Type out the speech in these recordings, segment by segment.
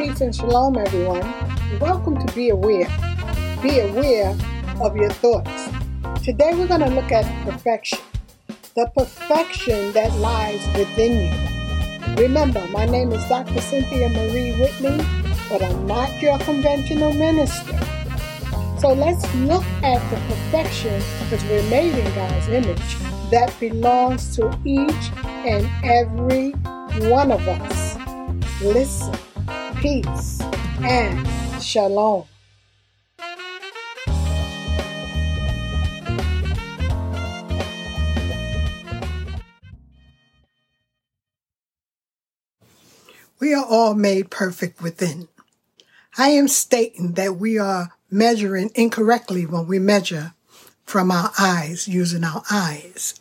Peace and shalom, everyone. Welcome to Be Aware. Be aware of your thoughts. Today we're going to look at perfection, the perfection that lies within you. Remember, my name is Dr. Cynthia Marie Whitney, but I'm not your conventional minister. So let's look at the perfection, because we're made in God's image, that belongs to each and every one of us. Listen, peace, and shalom. We are all made perfect within. I am stating that we are measuring incorrectly when we measure from our eyes, using our eyes.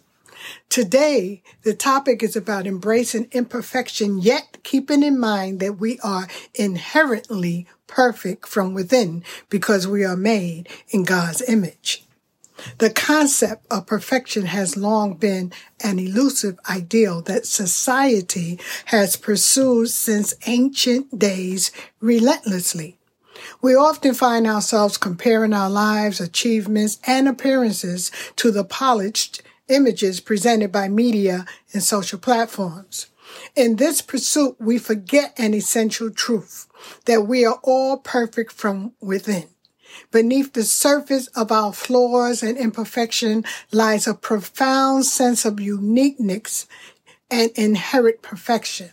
Today, the topic is about embracing imperfection, yet keeping in mind that we are inherently perfect from within because we are made in God's image. The concept of perfection has long been an elusive ideal that society has pursued since ancient days relentlessly. We often find ourselves comparing our lives, achievements, and appearances to the polished images presented by media and social platforms. In this pursuit, we forget an essential truth that we are all perfect from within. Beneath the surface of our flaws and imperfection lies a profound sense of uniqueness and inherent perfection.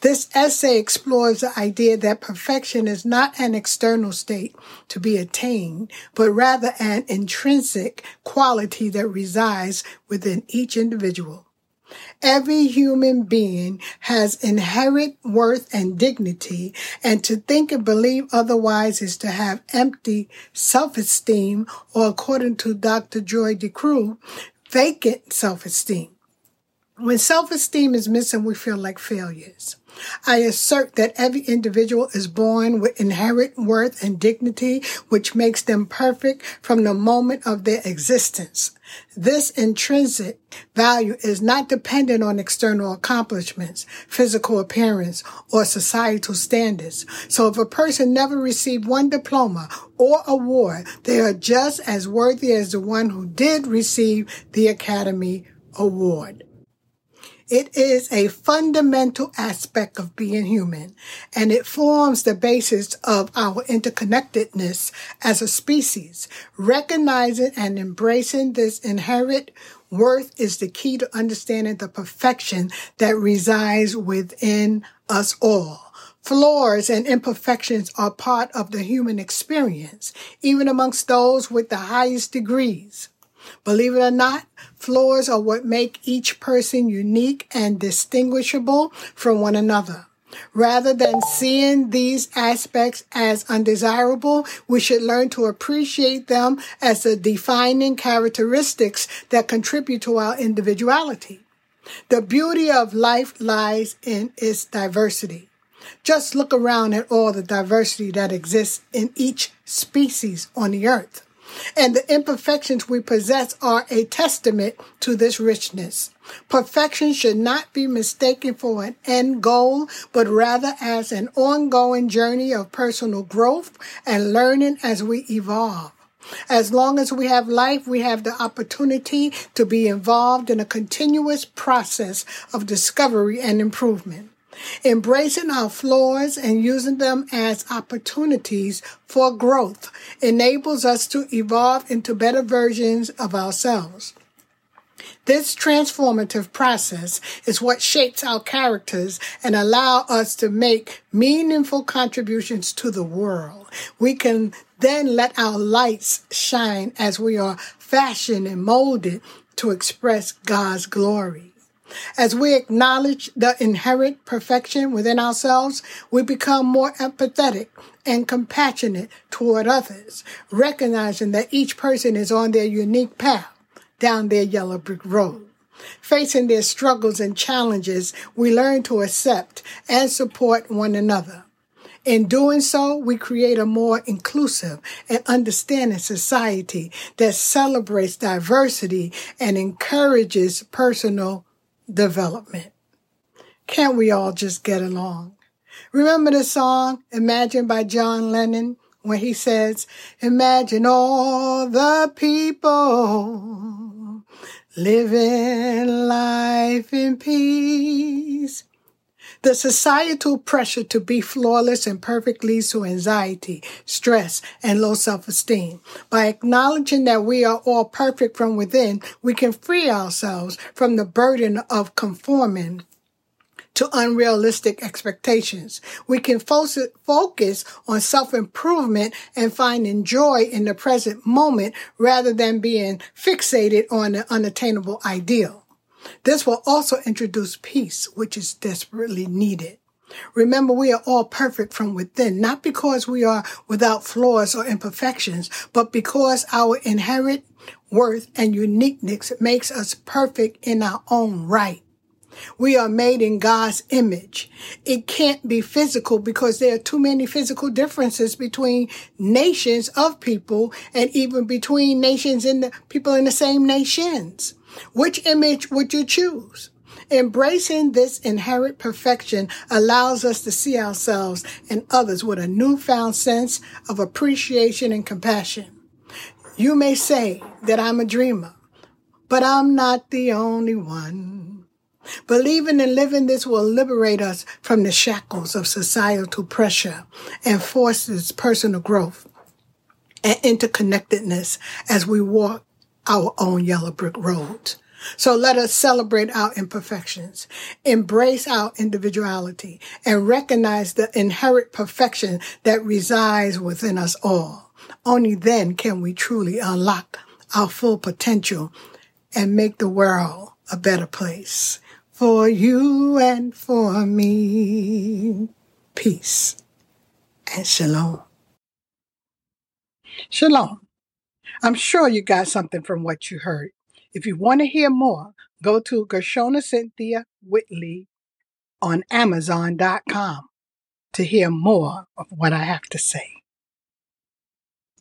This essay explores the idea that perfection is not an external state to be attained, but rather an intrinsic quality that resides within each individual. Every human being has inherent worth and dignity, and to think and believe otherwise is to have empty self-esteem, or according to Dr. Joy DeGruy, vacant self-esteem. When self-esteem is missing, we feel like failures. I assert that every individual is born with inherent worth and dignity, which makes them perfect from the moment of their existence. This intrinsic value is not dependent on external accomplishments, physical appearance, or societal standards. So if a person never received one diploma or award, they are just as worthy as the one who did receive the Academy Award. It is a fundamental aspect of being human, and it forms the basis of our interconnectedness as a species. Recognizing and embracing this inherent worth is the key to understanding the perfection that resides within us all. Flaws and imperfections are part of the human experience, even amongst those with the highest degrees. Believe it or not, flaws are what make each person unique and distinguishable from one another. Rather than seeing these aspects as undesirable, we should learn to appreciate them as the defining characteristics that contribute to our individuality. The beauty of life lies in its diversity. Just look around at all the diversity that exists in each species on the earth and the imperfections we possess are a testament to this richness. Perfection should not be mistaken for an end goal, but rather as an ongoing journey of personal growth and learning as we evolve. As long as we have life, we have the opportunity to be involved in a continuous process of discovery and improvement. Embracing our flaws and using them as opportunities for growth enables us to evolve into better versions of ourselves. This transformative process is what shapes our characters and allow us to make meaningful contributions to the world. We can then let our lights shine as we are fashioned and molded to express God's glory. As we acknowledge the inherent perfection within ourselves, we become more empathetic and compassionate toward others, recognizing that each person is on their unique path down their yellow brick road. Facing their struggles and challenges, we learn to accept and support one another. In doing so, we create a more inclusive and understanding society that celebrates diversity and encourages personal development. Can't we all just get along? Remember the song Imagine by John Lennon when he says, Imagine all the people living life in peace. The societal pressure to be flawless and perfect leads to anxiety, stress, and low self-esteem. By acknowledging that we are all perfect from within, we can free ourselves from the burden of conforming to unrealistic expectations. We can focus on self-improvement and finding joy in the present moment rather than being fixated on an unattainable ideal. This will also introduce peace, which is desperately needed. Remember, we are all perfect from within, not because we are without flaws or imperfections, but because our inherent worth and uniqueness makes us perfect in our own right. We are made in God's image. It can't be physical because there are too many physical differences between nations of people and even between nations and the people in the same nations. Which image would you choose? Embracing this inherent perfection allows us to see ourselves and others with a newfound sense of appreciation and compassion. You may say that I'm a dreamer, but I'm not the only one. Believing and living this will liberate us from the shackles of societal pressure and forces personal growth and interconnectedness as we walk our own yellow brick road. So let us celebrate our imperfections, embrace our individuality, and recognize the inherent perfection that resides within us all. Only then can we truly unlock our full potential and make the world a better place for you and for me. Peace and shalom. Shalom. I'm sure you got something from what you heard. If you want to hear more, go to Gershona Cynthia Whitley on Amazon.com to hear more of what I have to say.